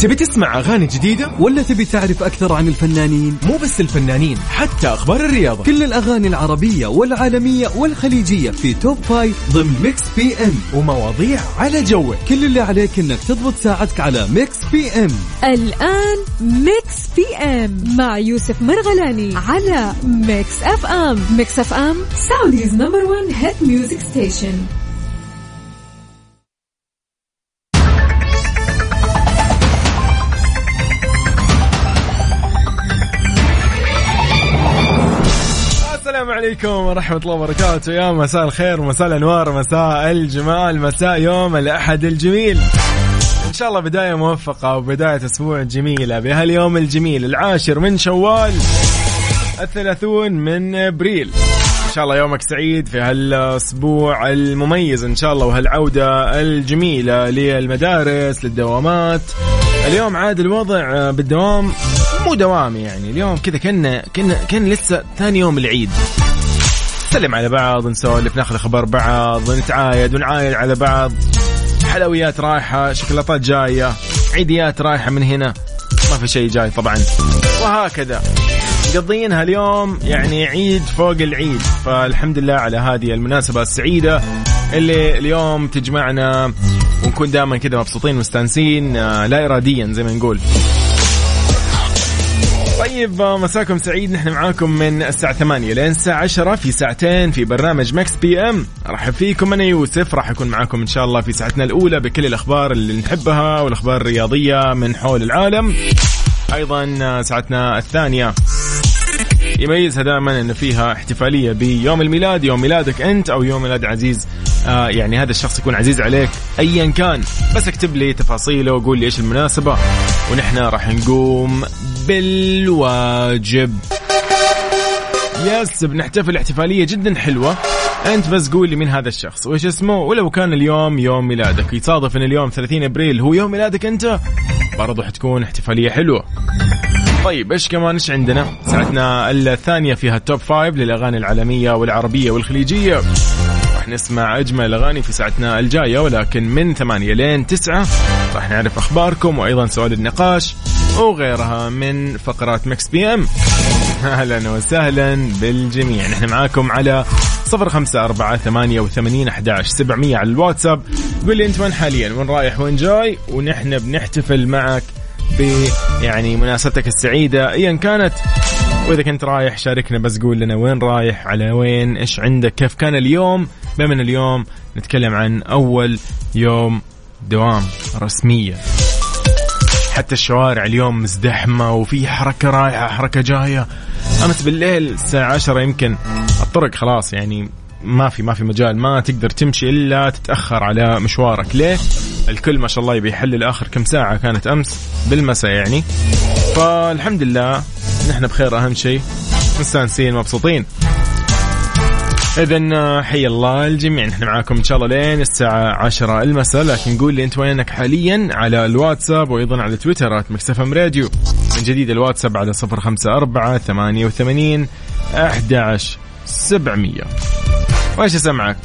تبي تسمع أغاني جديدة؟ ولا تبي تعرف أكثر عن الفنانين؟ مو بس الفنانين حتى أخبار الرياضة. كل الأغاني العربية والعالمية والخليجية في top five ضمن Mix PM. ومواضيع على جوك. كل اللي عليك إنك تضبط ساعتك على Mix PM. الآن Mix PM مع يوسف مرغلاني على Mix FM. ميكس أف أم سعوديز نمبر 1 هيت ميوزك ستيشن عليكم ورحمة الله وبركاته. يا مساء الخير مساء الأنوار مساء الجمال مساء يوم الأحد الجميل. إن شاء الله بداية موفقة وبداية أسبوع جميلة. بهاليوم الجميل العاشر من شوال الثلاثون من أبريل. إن شاء الله يومك سعيد في هالأسبوع المميز إن شاء الله وهالعودة الجميلة للمدارس للدوامات. اليوم عاد الوضع بالدوام مو دوامي يعني اليوم كذا كنا كنا كأن لسه ثاني يوم العيد. نسلم على بعض نسولف ناخذ أخبار بعض نتعايد ونعايد على بعض. حلويات رايحة شوكولاتات جاية عيديات رايحة من هنا. ما في شيء جاي طبعا. وهكذا. مقضيينها اليوم يعني عيد فوق العيد. فالحمد لله على هذه المناسبة السعيدة اللي اليوم تجمعنا ونكون دائما كذا مبسوطين مستانسين آه، لا إراديا زي ما نقول. طيب آه، مساكم سعيد. نحن معاكم من الساعة 8 لين الساعة 10 في ساعتين في برنامج Mix PM. أرحب فيكم أنا يوسف. راح أكون معاكم إن شاء الله في ساعتنا الأولى بكل الأخبار اللي نحبها والأخبار الرياضية من حول العالم. أيضا آه، ساعتنا الثانية. يميزها دائما انه فيها احتفالية بيوم الميلاد يوم ميلادك أنت أو يوم ميلاد عزيز. آه يعني هذا الشخص يكون عزيز عليك ايا كان. بس اكتب لي تفاصيله وقول لي إيش المناسبة ونحن راح نقوم بالواجب. yes بنحتفل احتفالية جدا حلوة. أنت بس قول لي مين هذا الشخص وإيش اسمه؟ ولو كان اليوم يوم ميلادك. يتصادف إن اليوم 30 إبريل هو يوم ميلادك أنت برضو حتكون احتفالية حلوة. طيب إيش كمان إيش عندنا؟ ساعتنا الثانية فيها ال top five للأغاني العالمية والعربية والخليجية. راح نسمع أجمل الاغاني في ساعتنا الجاية ولكن من ثمانية لين تسعة راح نعرف أخباركم وأيضا سؤال النقاش وغيرها من فقرات Mix PM. أهلا وسهلا بالجميع، نحن معاكم على صفر خمسة أربعة ثمانية وثمانين أحداش سبعمية على الواتساب قول لي أنت وين حاليا وين رايح وين جاي ونحن بنحتفل معك يعني مناسبتك السعيدة. ايا كانت وإذا كنت رايح شاركنا بس قول لنا وين رايح على وين إيش عندك كيف كان اليوم. بما ان اليوم نتكلم عن أول يوم دوام رسمية حتى الشوارع اليوم مزدحمة وفي حركة رايحة حركة جاية. أمس بالليل الساعة عشرة يمكن الطرق خلاص يعني ما في ما في مجال ما تقدر تمشي إلا تتأخر على مشوارك. ليه؟ الكل ما شاء الله يبي يحلل اخر كم ساعة كانت أمس بالمساء يعني. فالحمد لله نحن بخير أهم شيء مستانسين مبسوطين. اذا حي الله الجميع. نحن معاكم إن شاء الله لين الساعة 10 المساء. لكن قول لي أنت وينك حاليا؟ على الواتساب وأيضا على تويتر Mix FM Radio. من جديد الواتساب على 054 88 11 700 وإيش أسمعك؟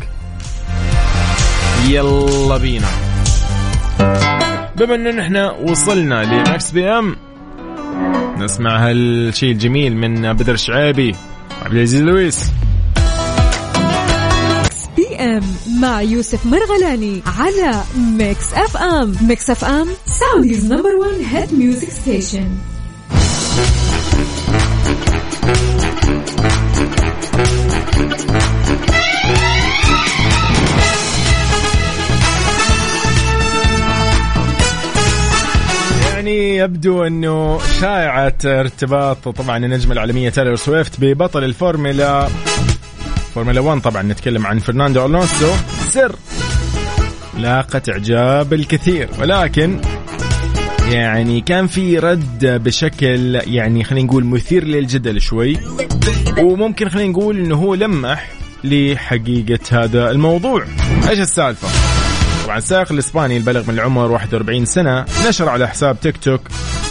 يلا بينا. بما انه نحن وصلنا ل Mix PM نسمع هالشيء الجميل من بدر الشعيبي عبد العزيز لويس. PM مع يوسف مرغلاني على Mix FM Mix FM Saudi's number 1 hit music station يعني يبدو أنه شائعة ارتباط طبعا النجمة العالمية تايلور سويفت ببطل الفورمولا فورمولا 1 طبعا نتكلم عن فرناندو ألونسو. سر لاقت إعجاب الكثير. ولكن يعني كان في رد بشكل يعني خلينا نقول مثير للجدل شوي. وممكن خلينا نقول إنه هو لمح لحقيقة هذا الموضوع. إيش السالفة؟ السائق الإسباني البلغ من العمر 41 سنة. نشر على حساب تيك توك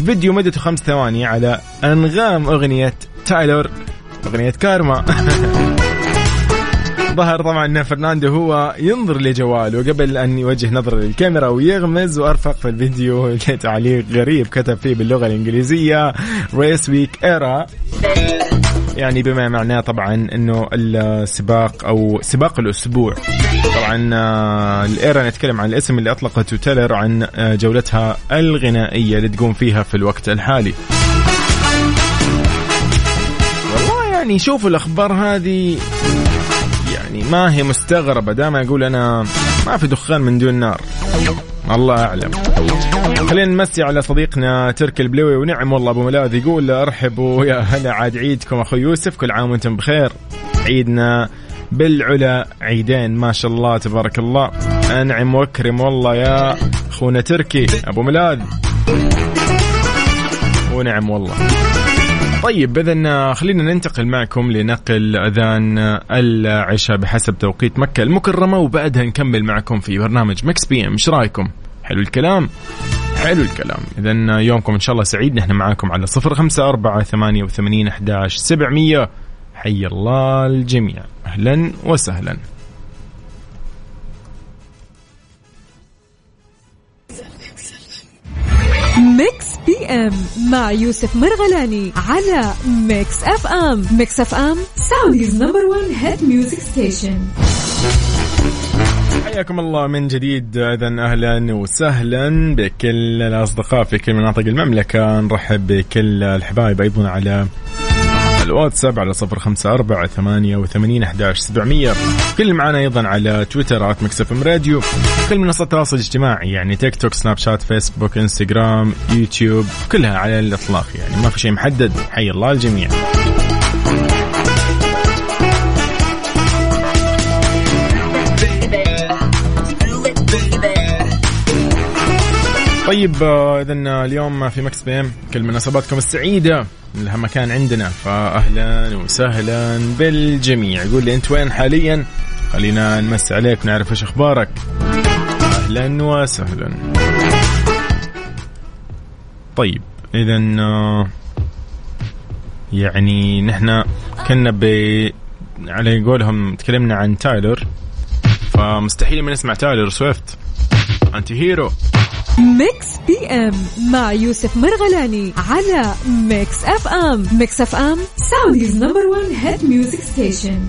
فيديو مدته خمس ثواني على أنغام أغنية تايلور أغنية كارما. ظهر طبعا إن فرناندو هو ينظر لجواله قبل أن يوجه نظره للكاميرا ويغمز وأرفق في الفيديو تعليق غريب كتب فيه باللغة الإنجليزية race week era يعني بما معناه طبعا إنه السباق أو سباق الأسبوع. طبعا آه، الايرا نتكلم عن الاسم اللي أطلقته تيلر عن آه، جولتها الغنائية اللي تقوم فيها في الوقت الحالي. والله يعني شوفوا الأخبار هذه يعني ما هي مستغربة. دائما أقول أنا ما في دخان من دون نار. الله أعلم. خلينا نمسي على صديقنا تركي البلوي ونعم والله أبو ملاذ يقول أرحبوا يا هلا عاد عيدكم أخوي يوسف كل عام وأنتم بخير. عيدنا بالعلا عيدين ما شاء الله تبارك الله. أنعم وأكرم والله يا أخونا تركي أبو ملاذ ونعم والله. طيب اذا خلينا ننتقل معكم لنقل أذان العشاء بحسب توقيت مكة المكرمة وبعدها نكمل معكم في برنامج Mix PM. إيش رأيكم؟ حلو الكلام؟ حلو الكلام. إذا يومكم إن شاء الله سعيد. نحن معاكم على صفر خمسة أربعة ثمانية وثمانين أحداش سبعمية. حي الله الجميع. أهلا وسهلا. Mix PM مع يوسف مرغلاني على Mix FM. Mix FM Saudi's number 1 hit music station. حياكم الله من جديد. اذا أهلا وسهلا بكل الأصدقاء في كل مناطق المملكة. نرحب بكل الحبايب أيضا على الواتساب على صفر خمسة أربعة ثمانية وثمانين أحداش سبعمية. كل معنا أيضا على تويتر at Mix FM Radio. كل منصات التواصل الاجتماعي يعني تيك توك سناب شات فيسبوك إنستغرام يوتيوب كلها على الإطلاق يعني. ما في شيء محدد. حي الله الجميع. طيب آه، اذا اليوم في Mix PM كل مناسباتكم السعيدة. لها مكان عندنا فاهلا وسهلا بالجميع. قول لي أنت وين حاليا؟ خلينا نمسي عليك نعرف إيش أخبارك. أهلا وسهلا. طيب اذا آه، يعني نحن كنا ب على قولهم تكلمنا عن تايلر فمستحيل ما نسمع تايلر سويفت. Anti-Hero. Mix PM مع يوسف مرغلاني على Mix FM Mix FM Saudi's number 1 hit music station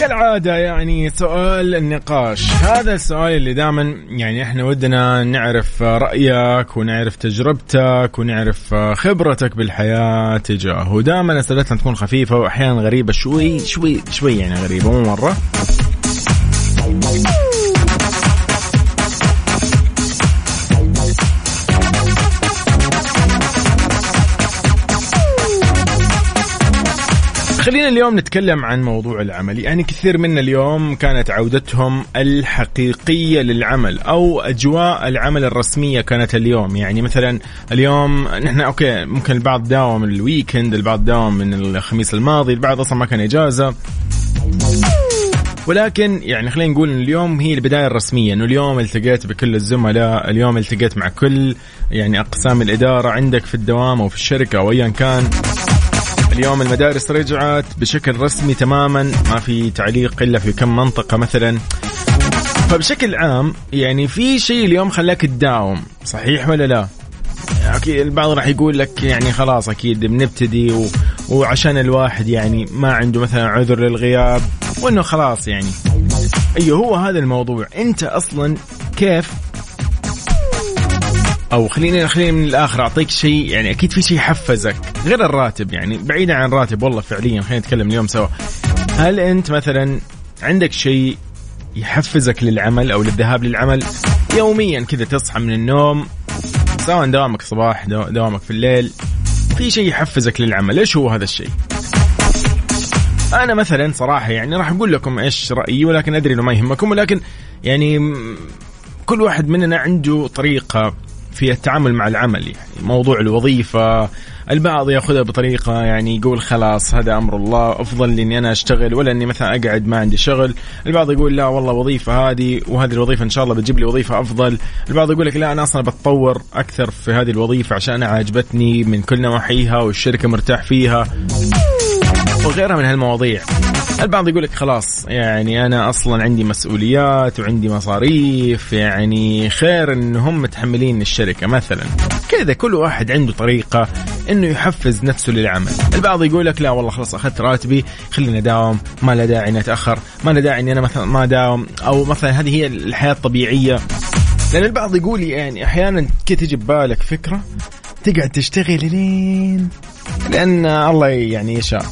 كالعادة يعني سؤال النقاش. هذا السؤال اللي دائما يعني إحنا ودنا نعرف رأيك ونعرف تجربتك ونعرف خبرتك بالحياة تجاهه. دائما اسئلتنا تكون خفيفة واحيانا غريبة شوي شوي شوي يعني غريبة مو مرة. خلينا اليوم نتكلم عن موضوع العمل. يعني كثير منا اليوم كانت عودتهم الحقيقية للعمل أو أجواء العمل الرسمية كانت اليوم. يعني مثلا اليوم نحن okay ممكن البعض داوم ال weekend البعض داوم من الخميس الماضي البعض أصلا ما كان إجازة. ولكن يعني خلينا نقول إن اليوم هي البداية الرسمية إنه اليوم التقيت بكل الزملاء اليوم التقيت مع كل يعني أقسام الإدارة عندك في الدوام أو في الشركة أو ايا كان. اليوم المدارس رجعت بشكل رسمي تماما ما في تعليق إلا في كم منطقة مثلا. فبشكل عام يعني في شيء اليوم خلاك تداوم صحيح ولا لا؟ أكيد البعض راح يقول لك يعني خلاص أكيد بنبتدي و... وعشان الواحد يعني ما عنده مثلا عذر للغياب وإنه خلاص يعني. أيوه هو هذا الموضوع. أنت أصلا كيف أو خليني خليني من الآخر أعطيك شيء يعني أكيد في شيء حفزك غير الراتب يعني بعيدا عن الراتب والله فعليا خلينا نتكلم اليوم سوا. هل أنت مثلا عندك شيء يحفزك للعمل أو للذهاب للعمل؟ يوميا كذا تصحى من النوم سواء دوامك صباح دوامك في الليل في شيء يحفزك للعمل إيش هو هذا الشيء؟ أنا مثلا صراحة يعني راح أقول لكم إيش رأيي ولكن أدري إنه ما يهمكم ولكن يعني كل واحد مننا عنده طريقة في التعامل مع العمل يعني. موضوع الوظيفة البعض يأخذها بطريقة يعني يقول خلاص هذا أمر الله أفضل لي إني أنا أشتغل ولا إني مثلا أقعد ما عندي شغل. البعض يقول لا والله وظيفة هذه وهذه الوظيفة إن شاء الله بتجيب لي وظيفة أفضل. البعض يقول لك لا أنا أصلا بتطور أكثر في هذه الوظيفة عشان أنا عجبتني من كل نواحيها والشركة مرتاح فيها. وغيرها من هالمواضيع. البعض يقول لك خلاص يعني أنا أصلا عندي مسؤوليات وعندي مصاريف يعني خير ان هم متحملين الشركة مثلا. كذا كل واحد عنده طريقة إنه يحفز نفسه للعمل. البعض يقول لك لا والله خلاص أخذت راتبي خليني أداوم ما له داعي إني أتأخر ما له داعي إني أنا مثلا ما أداوم أو مثلا هذه هي الحياة الطبيعية. لأن البعض يقول يعني أحيانا كذا تجي ببالك فكرة تقعد تشتغل لين لأن الله يعني يشاء.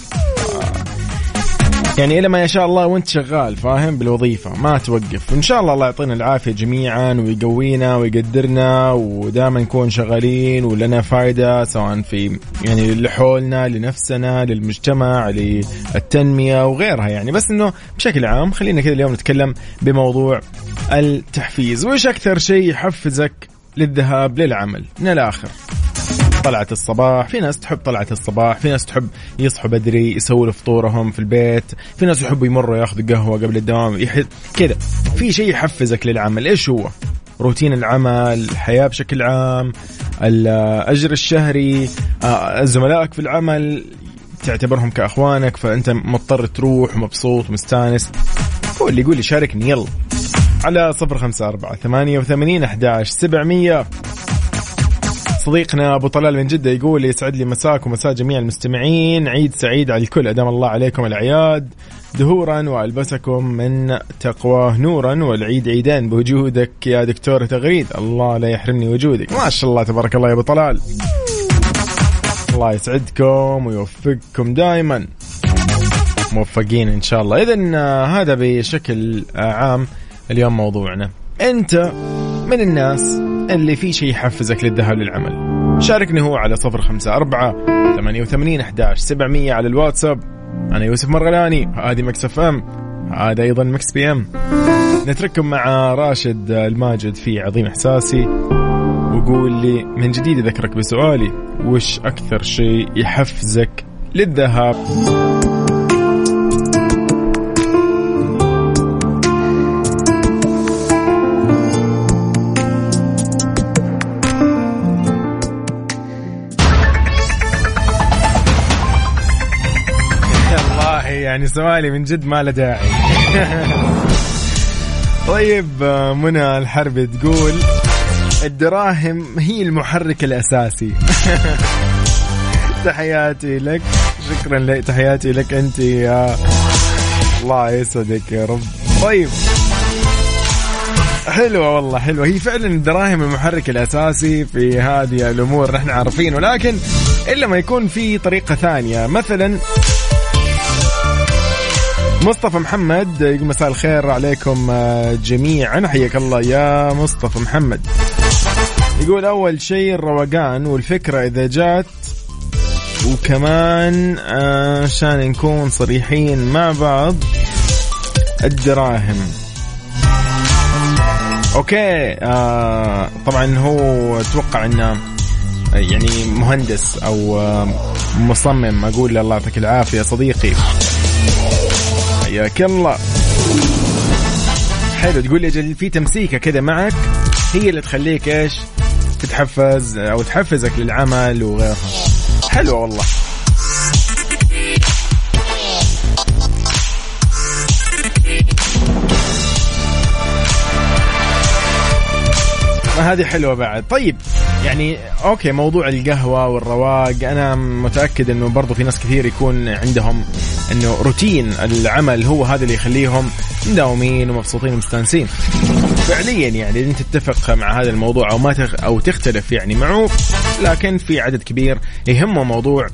يعني إلى ما يشاء الله وأنت شغال فاهم؟ بالوظيفة ما توقف. وإن شاء الله الله يعطينا العافية جميعا ويقوينا ويقدرنا ودائما نكون شغالين ولنا فائده سواء في يعني لحولنا لنفسنا للمجتمع للتنمية وغيرها يعني. بس إنه بشكل عام خلينا كذا اليوم نتكلم بموضوع التحفيز. وش أكثر شيء يحفزك للذهاب للعمل؟ من الآخر. طلعة الصباح في ناس تحب طلعة الصباح في ناس تحب يصحوا بدري يسووا فطورهم في البيت في ناس يحبوا يمروا ياخذوا قهوة قبل الدوام يح... كذا. في شيء يحفزك للعمل إيش هو؟ روتين العمل الحياة بشكل عام الأجر الشهري زملائك في العمل تعتبرهم كأخوانك فأنت مضطر تروح ومبسوط ومستانس هو اللي يقول لي شاركني يلا. على صفر خمسة أربعة ثمانية وثمانين أحداش سبعمية. صديقنا أبو طلال من جدة يقول يسعد لي مساك ومساء جميع المستمعين. عيد سعيد على الكل. أدام الله عليكم الأعياد. دهورا وألبسكم من تقواه نورا والعيد عيدين بوجودك يا دكتور تغريد. الله لا يحرمني وجودك. ما شاء الله تبارك الله يا أبو طلال. الله يسعدكم ويوفقكم دائما موفقين إن شاء الله. اذا آه، هذا بشكل آه، عام. اليوم موضوعنا. أنت من الناس اللي في شيء يحفزك للذهاب للعمل. شاركني هو على صفر خمسة أربعة ثمانية وثمانين أحداش سبعمية على الواتساب. أنا يوسف مرغلاني هذه Mix FM هذا أيضا Mix PM. نترككم مع راشد الماجد في عظيم إحساسي. وقول لي من جديد أذكرك بسؤالي وش أكثر شيء يحفزك للذهاب؟ يعني سؤالي من جد ما له داعي. طيب منى الحرب تقول الدراهم هي المحرك الأساسي. تحياتي لك. شكرا لك. تحياتي لك أنت يا الله يسعدك يا رب. طيب. حلوة والله حلوة. هي فعلا الدراهم المحرك الأساسي في هذه الأمور نحن عارفين. ولكن إلا ما يكون في طريقة ثانية. مثلا مصطفى محمد يقول مساء الخير عليكم آه، جميعا. حياك الله يا مصطفى محمد. يقول أول شيء الروقان والفكرة إذا جات وكمان آه، عشان نكون صريحين مع بعض الدراهم. أوكي آه طبعا هو أتوقع إنه يعني مهندس أو آه، مصمم. أقول الله يعطيك العافية صديقي. حياك الله حلو تقول لي أجل في تمسيكة كذا معك؟ هي اللي تخليك إيش؟ تتحفز أو تحفزك للعمل وغيرها. حلوة والله. هذه حلوة بعد. طيب يعني أوكي موضوع القهوة والرواق أنا متأكد إنه برضو في ناس كثير يكون عندهم انه روتين العمل هو هذا اللي يخليهم مداومين ومبسوطين ومستانسين. فعليا يعني أنت تتفق مع هذا الموضوع أو ما تخ أو تختلف يعني معه لكن في عدد كبير يهمه موضوع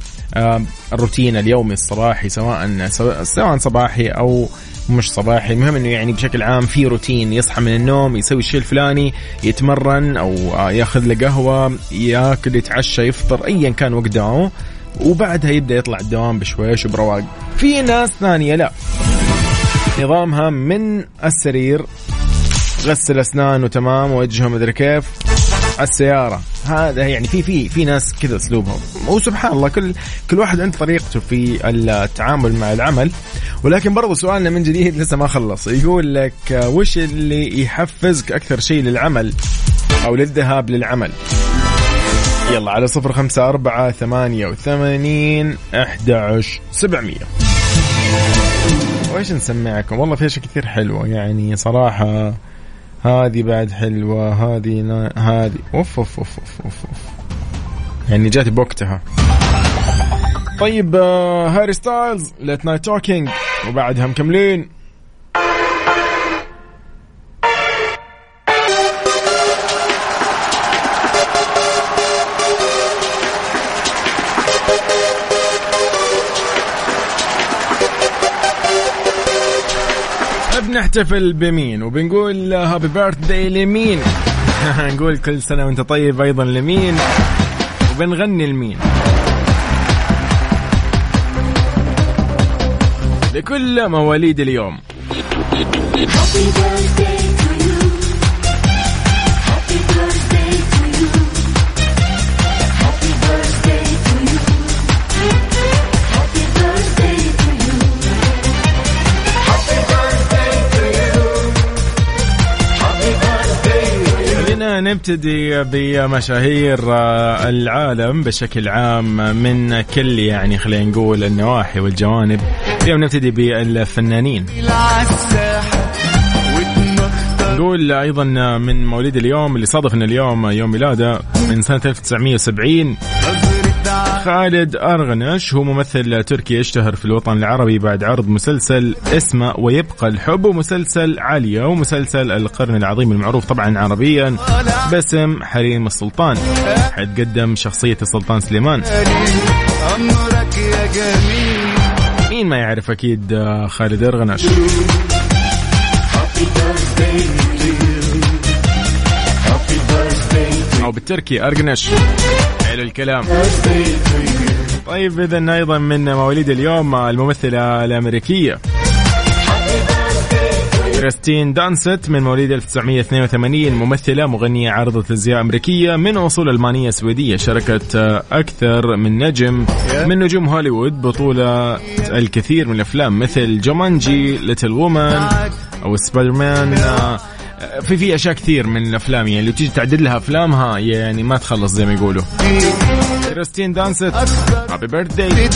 الروتين اليومي الصباحي سواء سواء صباحي أو مش صباحي. المهم إنه يعني بشكل عام في روتين يصحى من النوم يسوي الشيء الفلاني يتمرن أو آه، ياخذ له قهوة ياكل يتعشى يفطر ايا كان وقت دوامه وبعدها يبدأ يطلع الدوام بشويش وبرواق. في ناس ثانية لا. نظامها من السرير غسل أسنان وتمام وجهه مدري كيف السيارة. هذا يعني في في في ناس كذا أسلوبهم. وسبحان الله كل كل واحد عنده طريقته في التعامل مع العمل. ولكن برضو سؤالنا من جديد لسه ما خلص. يقول لك وش اللي يحفزك أكثر شيء للعمل أو للذهاب للعمل؟ يلا على صفر خمسة أربعة ثمانية وثمانين أحد سبعمية. وإيش نسمعكم؟ والله في أشياء كثير حلوة يعني صراحة هذه بعد حلوة هذه نا... هذه أوف أوف أوف أوف أوف, أوف. يعني جاتي بوقتها. طيب آه، هاري ستايلز Late Night Talking وبعدها مكملين. بنحتفل بمين؟ وبنقول هابي بيرث داي لمين؟ نقول كل سنة وانت طيب أيضا لمين؟ وبنغني لمين؟ لكل مواليد اليوم. نبتدي بمشاهير آه، العالم بشكل عام من كل يعني خلينا نقول النواحي والجوانب. اليوم نبتدي بالفنانين. نقول أيضا من مواليد اليوم اللي صادف ان اليوم يوم ميلاده من سنة 1970 خالد أرغنش هو ممثل تركي اشتهر في الوطن العربي بعد عرض مسلسل اسمه ويبقى الحب ومسلسل عالية ومسلسل القرن العظيم المعروف طبعا عربيا. باسم حريم السلطان. حيث قدم شخصية السلطان سليمان. مين ما يعرف أكيد آه، خالد أرغنش أو بالتركي أرغنش حلو الكلام. طيب اذا أيضا من مواليد اليوم الممثلة الأمريكية. كيرستن دانست من مواليد 1982 ممثلة مغنية عارضة ازياء أمريكية من أصول ألمانية سويدية شاركت أكثر من نجم. من نجوم هوليوود بطولة الكثير من الأفلام مثل جومانجي Little Women أو سبايدر مان في في أشياء كثير من الأفلام يعني لو تيجي تعدد لها أفلامها يعني ما تخلص زي ما يقولوا. كريستين دانست happy birthday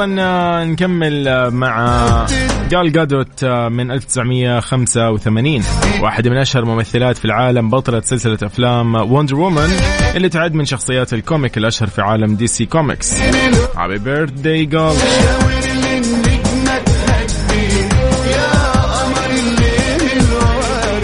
أيضا آه، نكمل آه، مع جال جادوت آه، من 1985 واحدة من أشهر الممثلات في العالم بطلة سلسلة أفلام Wonder Woman اللي تعد من شخصيات ال comic الأشهر في عالم DC Comics. happy birthday جال.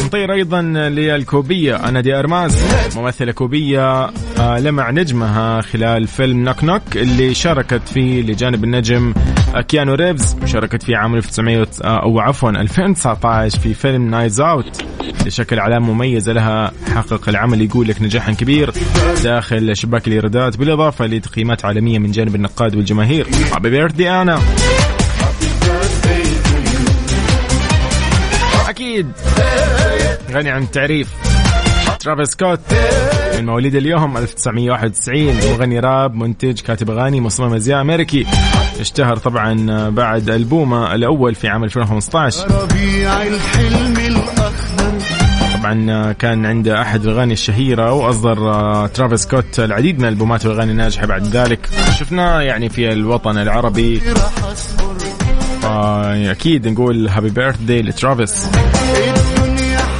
نطير أيضا للكوبية أنا دي أرماز ممثلة كوبية لمع نجمها خلال فيلم Knock Knock اللي شاركت فيه لجانب النجم آه، كيانو ريفز وشاركت فيه عام 1900 آه، أو عفوا 2019 في فيلم Knives Out اللي شكل علامه مميزه لها حقق العمل يقول لك نجاحا كبير داخل شباك الإيرادات بالإضافة لتقييمات عالمية من جانب النقاد والجماهير. happy birthday أنا أكيد! غني عن التعريف. ترافيس سكوت من مواليد اليوم 1991 مغني راب منتج كاتب أغاني مصمم أزياء أمريكي. اشتهر طبعا بعد البومه الأول في عام 2015 طبعا كان عنده أحد الاغاني الشهيرة وأصدر ترافيس سكوت العديد من ألبومات والاغاني الناجحه بعد ذلك. شفناه يعني في الوطن العربي. أكيد نقول happy birthday لترافيس.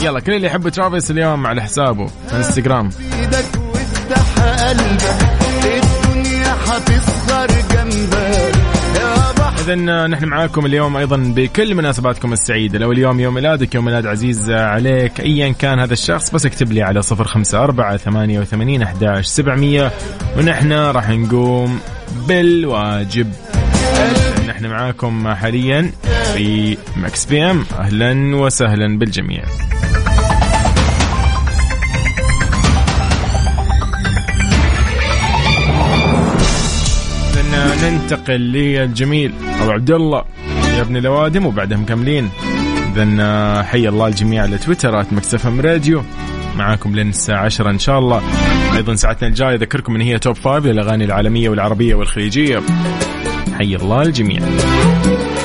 يلا كل اللي يحب ترافيس اليوم على حسابه في انستغرام إذا نحن معاكم اليوم أيضا بكل مناسباتكم السعيدة. لو اليوم يوم ميلادك يوم ميلاد عزيز عليك أيا كان هذا الشخص بس اكتب لي على صفر خمسة أربعة ثمانية وثمانين أحداش سبعمية. ونحن راح نقوم بالواجب. نحن معاكم حاليا في Mix PM. أهلا وسهلا بالجميع. ننتقل للجميل أبو عبد الله يا ابن الأوادم وبعدها مكملين اذا حي الله الجميع على تويتر Mix FM Radio. معاكم لين الساعة 10 إن شاء الله. أيضا ساعتنا الجاية أذكركم أن هي Top Five للأغاني العالمية والعربية والخليجية. حي الله الجميع.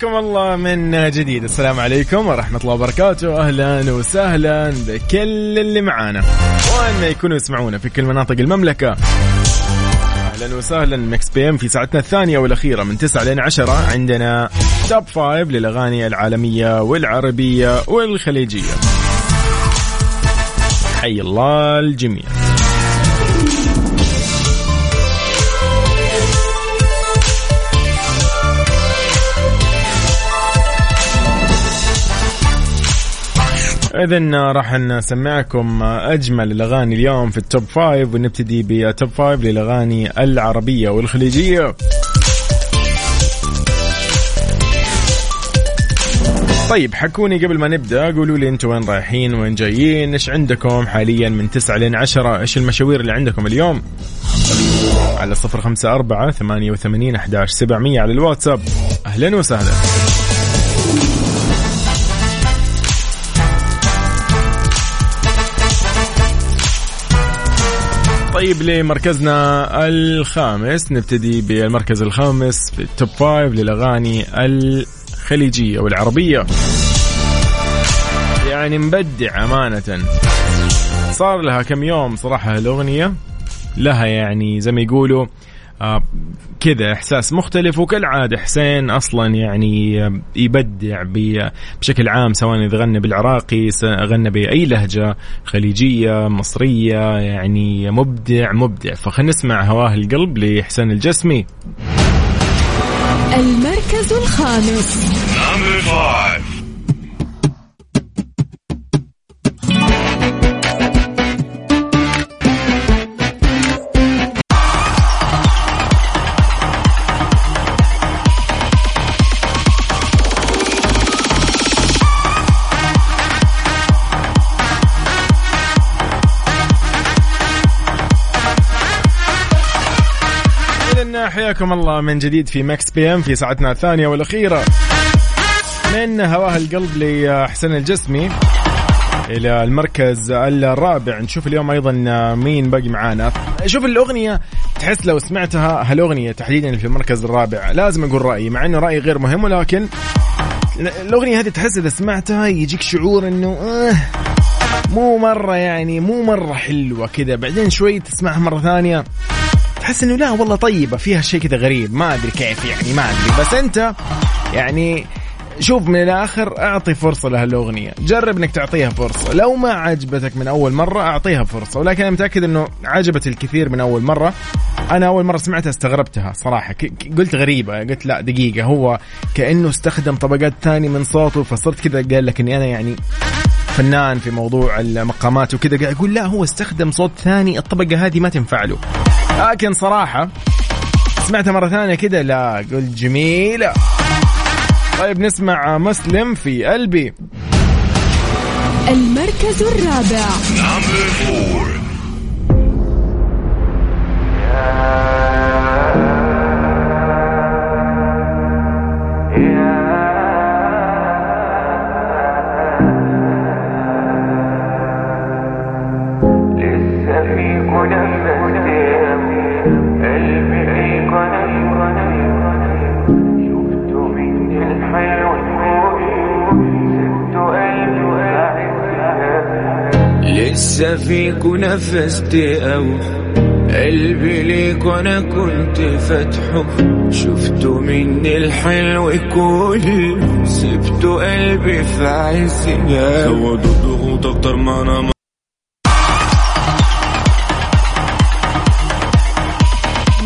حياكم الله من جديد. السلام عليكم ورحمة الله وبركاته. أهلا وسهلا بكل اللي معانا. وأن يكونوا يسمعونا في كل مناطق المملكة. أهلا وسهلا. Mix PM في ساعتنا الثانية والأخيرة من 9 لين 10 عندنا Top 5 للأغاني العالمية والعربية والخليجية. حي الله الجميع. إذا راح نسمعكم أجمل الأغاني اليوم في ال Top Five ونبتدي ب Top Five للأغاني العربية والخليجية. طيب حكوني قبل ما نبدأ قولوا لي أنتم وين رايحين وين جايين إيش عندكم حاليا من 9 لين 10 إيش المشاوير اللي عندكم اليوم؟ على صفر خمسة أربعة ثمانية وثمانين أحداش سبعمية على الواتساب. أهلا وسهلا. طيب لمركزنا الخامس. نبتدي بالمركز الخامس في ال Top Five للأغاني الخليجية والعربية. يعني مبدع أمانة. صار لها كم يوم صراحة الأغنية لها يعني زي ما يقولوا آه كذا إحساس مختلف وكالعادة حسين أصلا يعني يبدع بشكل عام سواء إذا غنى بالعراقي غنى بأي لهجة خليجية مصرية يعني مبدع مبدع. فخلينا نسمع هواه القلب لحسين الجسمي. المركز الخامس. حياكم الله من جديد في Mix PM في ساعتنا الثانية والأخيرة. من هواه القلب لحسين الجسمي إلى المركز الرابع. نشوف اليوم أيضا مين باقي معانا. شوف الأغنية تحس لو سمعتها هالأغنية تحديدا في المركز الرابع. لازم أقول رأيي مع أنه رأيي غير مهم ولكن الأغنية هذه تحس إذا سمعتها يجيك شعور أنه آه مو مرة يعني مو مرة حلوة كذا. بعدين شوي تسمعها مرة ثانية. تحس إنه لا والله طيبة فيها شيء كذا غريب ما أدري كيف يعني ما أدري. بس أنت يعني شوف من الآخر أعطي فرصة لهالاغنيه جرب إنك تعطيها فرصة. لو ما عجبتك من أول مرة أعطيها فرصة. ولكن أنا متأكد إنه عجبت الكثير من أول مرة. أنا أول مرة سمعتها استغربتها صراحة. قلت غريبة قلت لا دقيقة. هو كأنه استخدم طبقات ثانية من صوته فصرت كذا قال لك إني أنا يعني فنان في موضوع المقامات وكذا قاعد أقول لا هو استخدم صوت ثاني الطبقة هذه ما تنفع له. لكن صراحة سمعتها مرة ثانية كذا لا قلت جميلة. طيب نسمع مسلم في قلبي. المركز الرابع. لسه فيك نفستي أو قلبي ليك وأنا كنت فاتحه شفته مني الحلو كل سبته قلبي في عزنا زودوا الضغوط أكتر ما أنا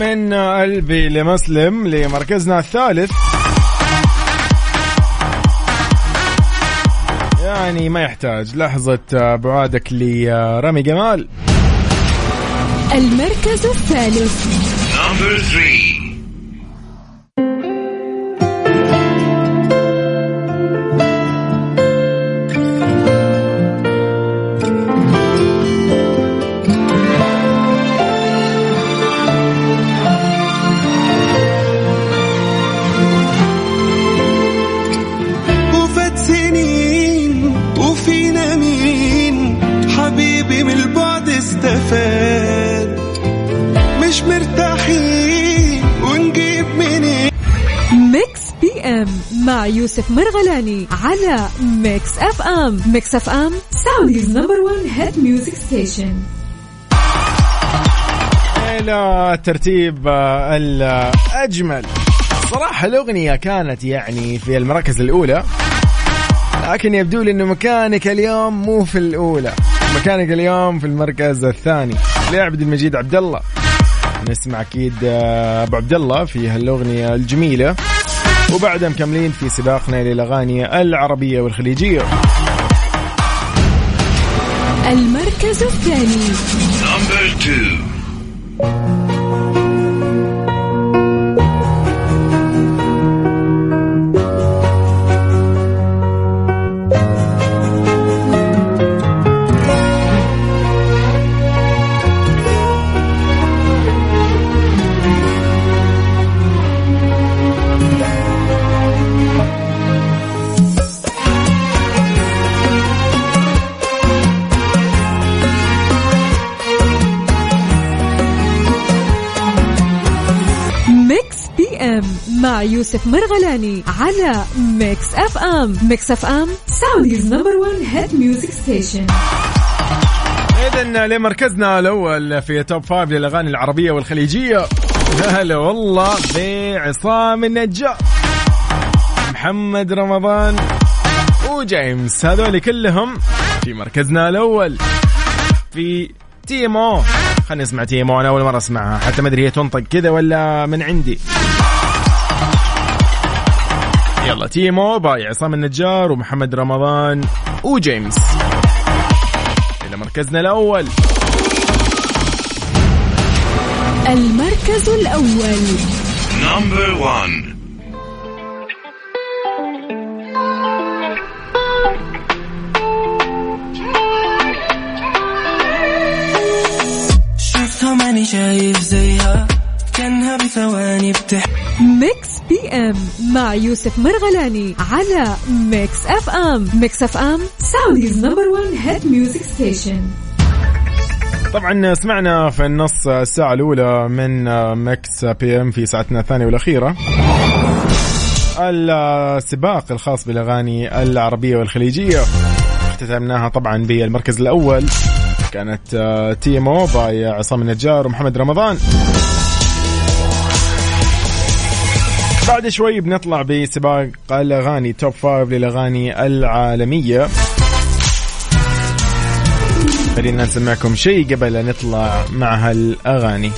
من قلبي لمسلم لمركزنا الثالث. يعني ما يحتاج. لحظة بعادك لرامي جمال. المركز الثالث. يوسف مرغلاني على Mix FM. Mix FM Saudi's number 1 hit music station. إلى ترتيب آه، الأجمل. صراحة الأغنية كانت يعني في المراكز الأولى لكن يبدو لي أنه مكانك اليوم مو في الأولى. مكانك اليوم في المركز الثاني. لعبد المجيد عبد الله. نسمع أكيد آه، أبو عبد الله في هالأغنية الجميلة. وبعدها مكملين في سباقنا للأغاني العربية والخليجية. المركز الثاني. PM مع يوسف مرغلاني على Mix FM Mix FM Saudi's number 1 hit music station إذا لمركزنا الأول في Top Five للأغاني العربية والخليجية. هلا والله بعصام النجار محمد رمضان وجيمس. هذول كلهم في مركزنا الأول في تيمو. خلينا نسمع تيمو أنا أول مرة أسمعها. حتى ما أدري هي تنطق كذا ولا من عندي. يلا. تيمو باي عصام النجار ومحمد رمضان وجيمس. إلى مركزنا الأول. المركز الأول. Number one. شفتها ماني شايف زيها. كأنها بثواني بتح Mix PM مع يوسف مرغلاني على Mix FM Mix FM Saudi's number 1 hit music station طبعا سمعنا في النص الساعة الأولى من Mix PM في ساعتنا الثانية والأخيرة. السباق الخاص بالأغاني العربية والخليجية. اختتمناها طبعا بالمركز الأول. كانت تيمو by عصام النجار ومحمد رمضان. بعد شوي بنطلع بسباق الأغاني Top Five للأغاني العالمية. خلينا نسمعكم شيء قبل أن نطلع مع هالأغاني.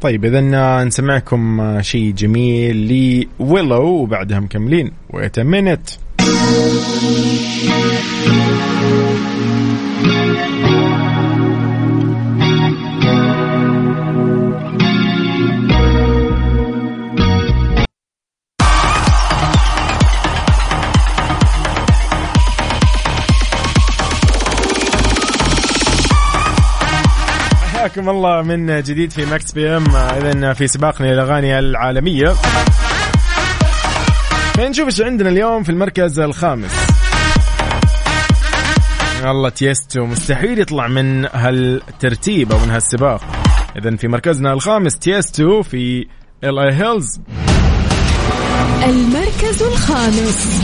طيب اذا نسمعكم شيء جميل لويلو وبعدها مكملين. ويت مينت حياكم الله من جديد في ماكس بي إم. اذا في سباقنا للاغاني العالمية. نشوف إيش عندنا اليوم في المركز الخامس. والله تيستو مستحيل يطلع من هالترتيب أو من هالسباق. اذا في مركزنا الخامس تيستو في ال اي هيلز المركز الخامس.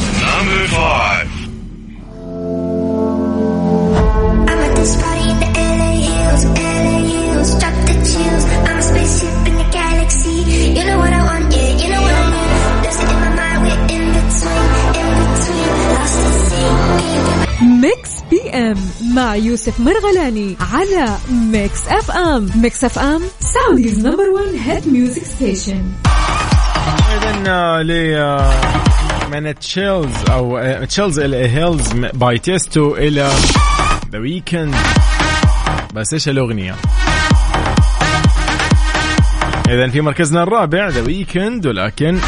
بي ام مع يوسف مرغلاني على ميكس اف ام ميكس اف ام سعوديز نمبر 1 هيد ميوزك ستيشن اذا ل من تشيلز أو تشيلز إلى هيلز باي تيستو إلى ذا ويكند بس إيش الأغنية؟ اذا في مركزنا الرابع ذا ويكند ولكن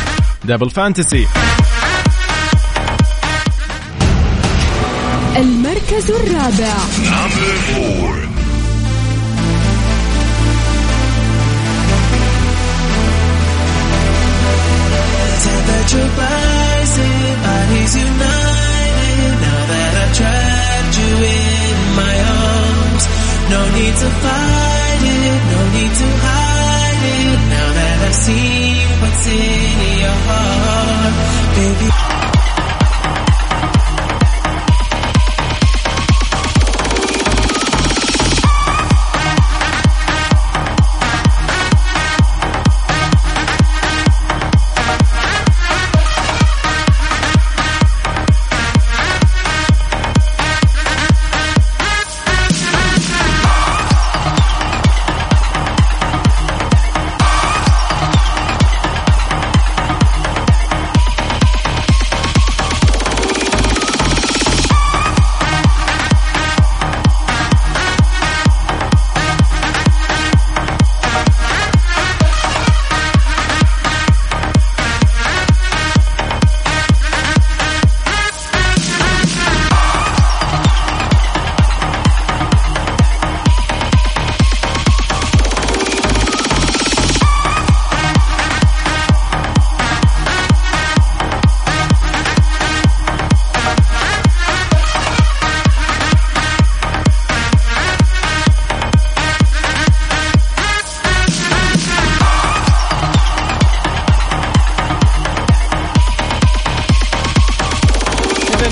دبل فانتسي المركز الرابع.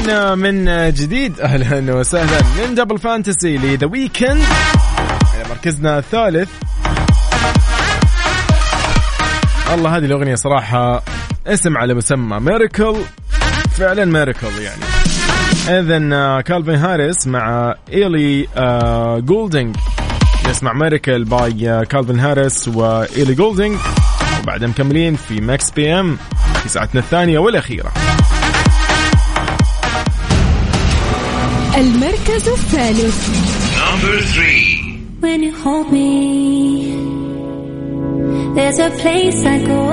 إذن من جديد. أهلا وسهلا. من Double Fantasy ل The Weeknd مركزنا الثالث. والله هذه الأغنية صراحة اسم على مسمى Miracle فعلا miracle يعني. إذن Calvin Harris مع Ellie آه، Goulding نسمع Miracle by Calvin Harris و Ellie Goulding وبعدها مكملين في Mix PM في ساعتنا الثانية والأخيرة. المركز الثالث Number three. When you hold me, there's a place I go.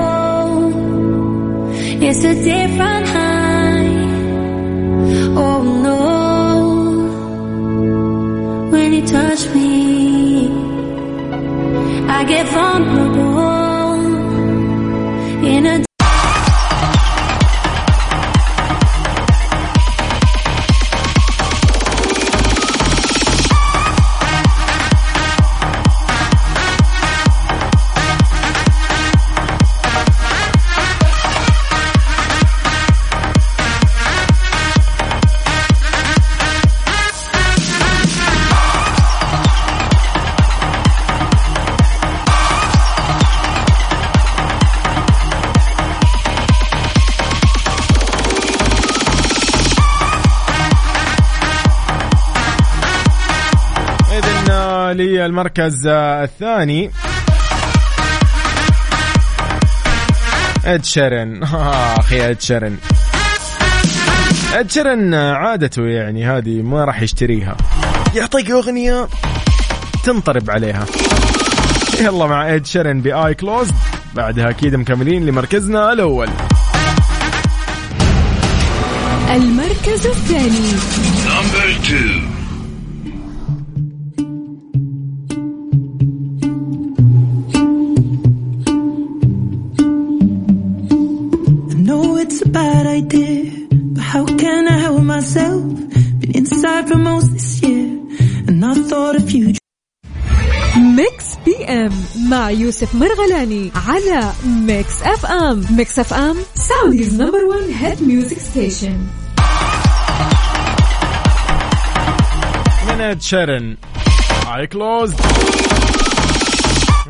It's a different high. Oh no, when you touch me, I get vulnerable in a للمركز الثاني. إد شيرن أخي إد شيرن إد شيرن عادته يعني هذه ما راح يشتريها. يعطيك أغنية تنطرب عليها. يلا مع إد شيرن Eyes Closed بعدها أكيد مكملين لمركزنا الأول. المركز الثاني. Bad idea, but how can I help myself? Been inside for most this year, and I thought of you. ميكس PM مع يوسف مرغلاني على ميكس اف ام ميكس اف ام Saudi's number 1 hit music station من اد شيرن Eyes Closed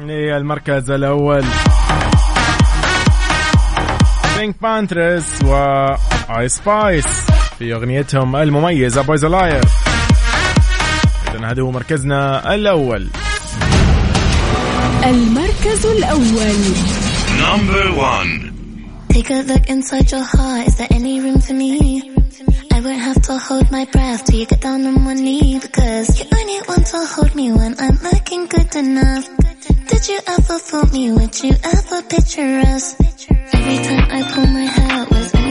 المركز الأول. بينك بانترس و اي سبايس في اغنيتهم المميزه بويز لاير اذا هذا هو مركزنا الأول المركز الأول Number one. Take a look inside your heart. Is there any room for me? I won't have to hold my breath till you get down on one knee because you only want to hold me when I'm looking good enough. Did you ever fool me? Would you ever picture us? Every time I pull my hair with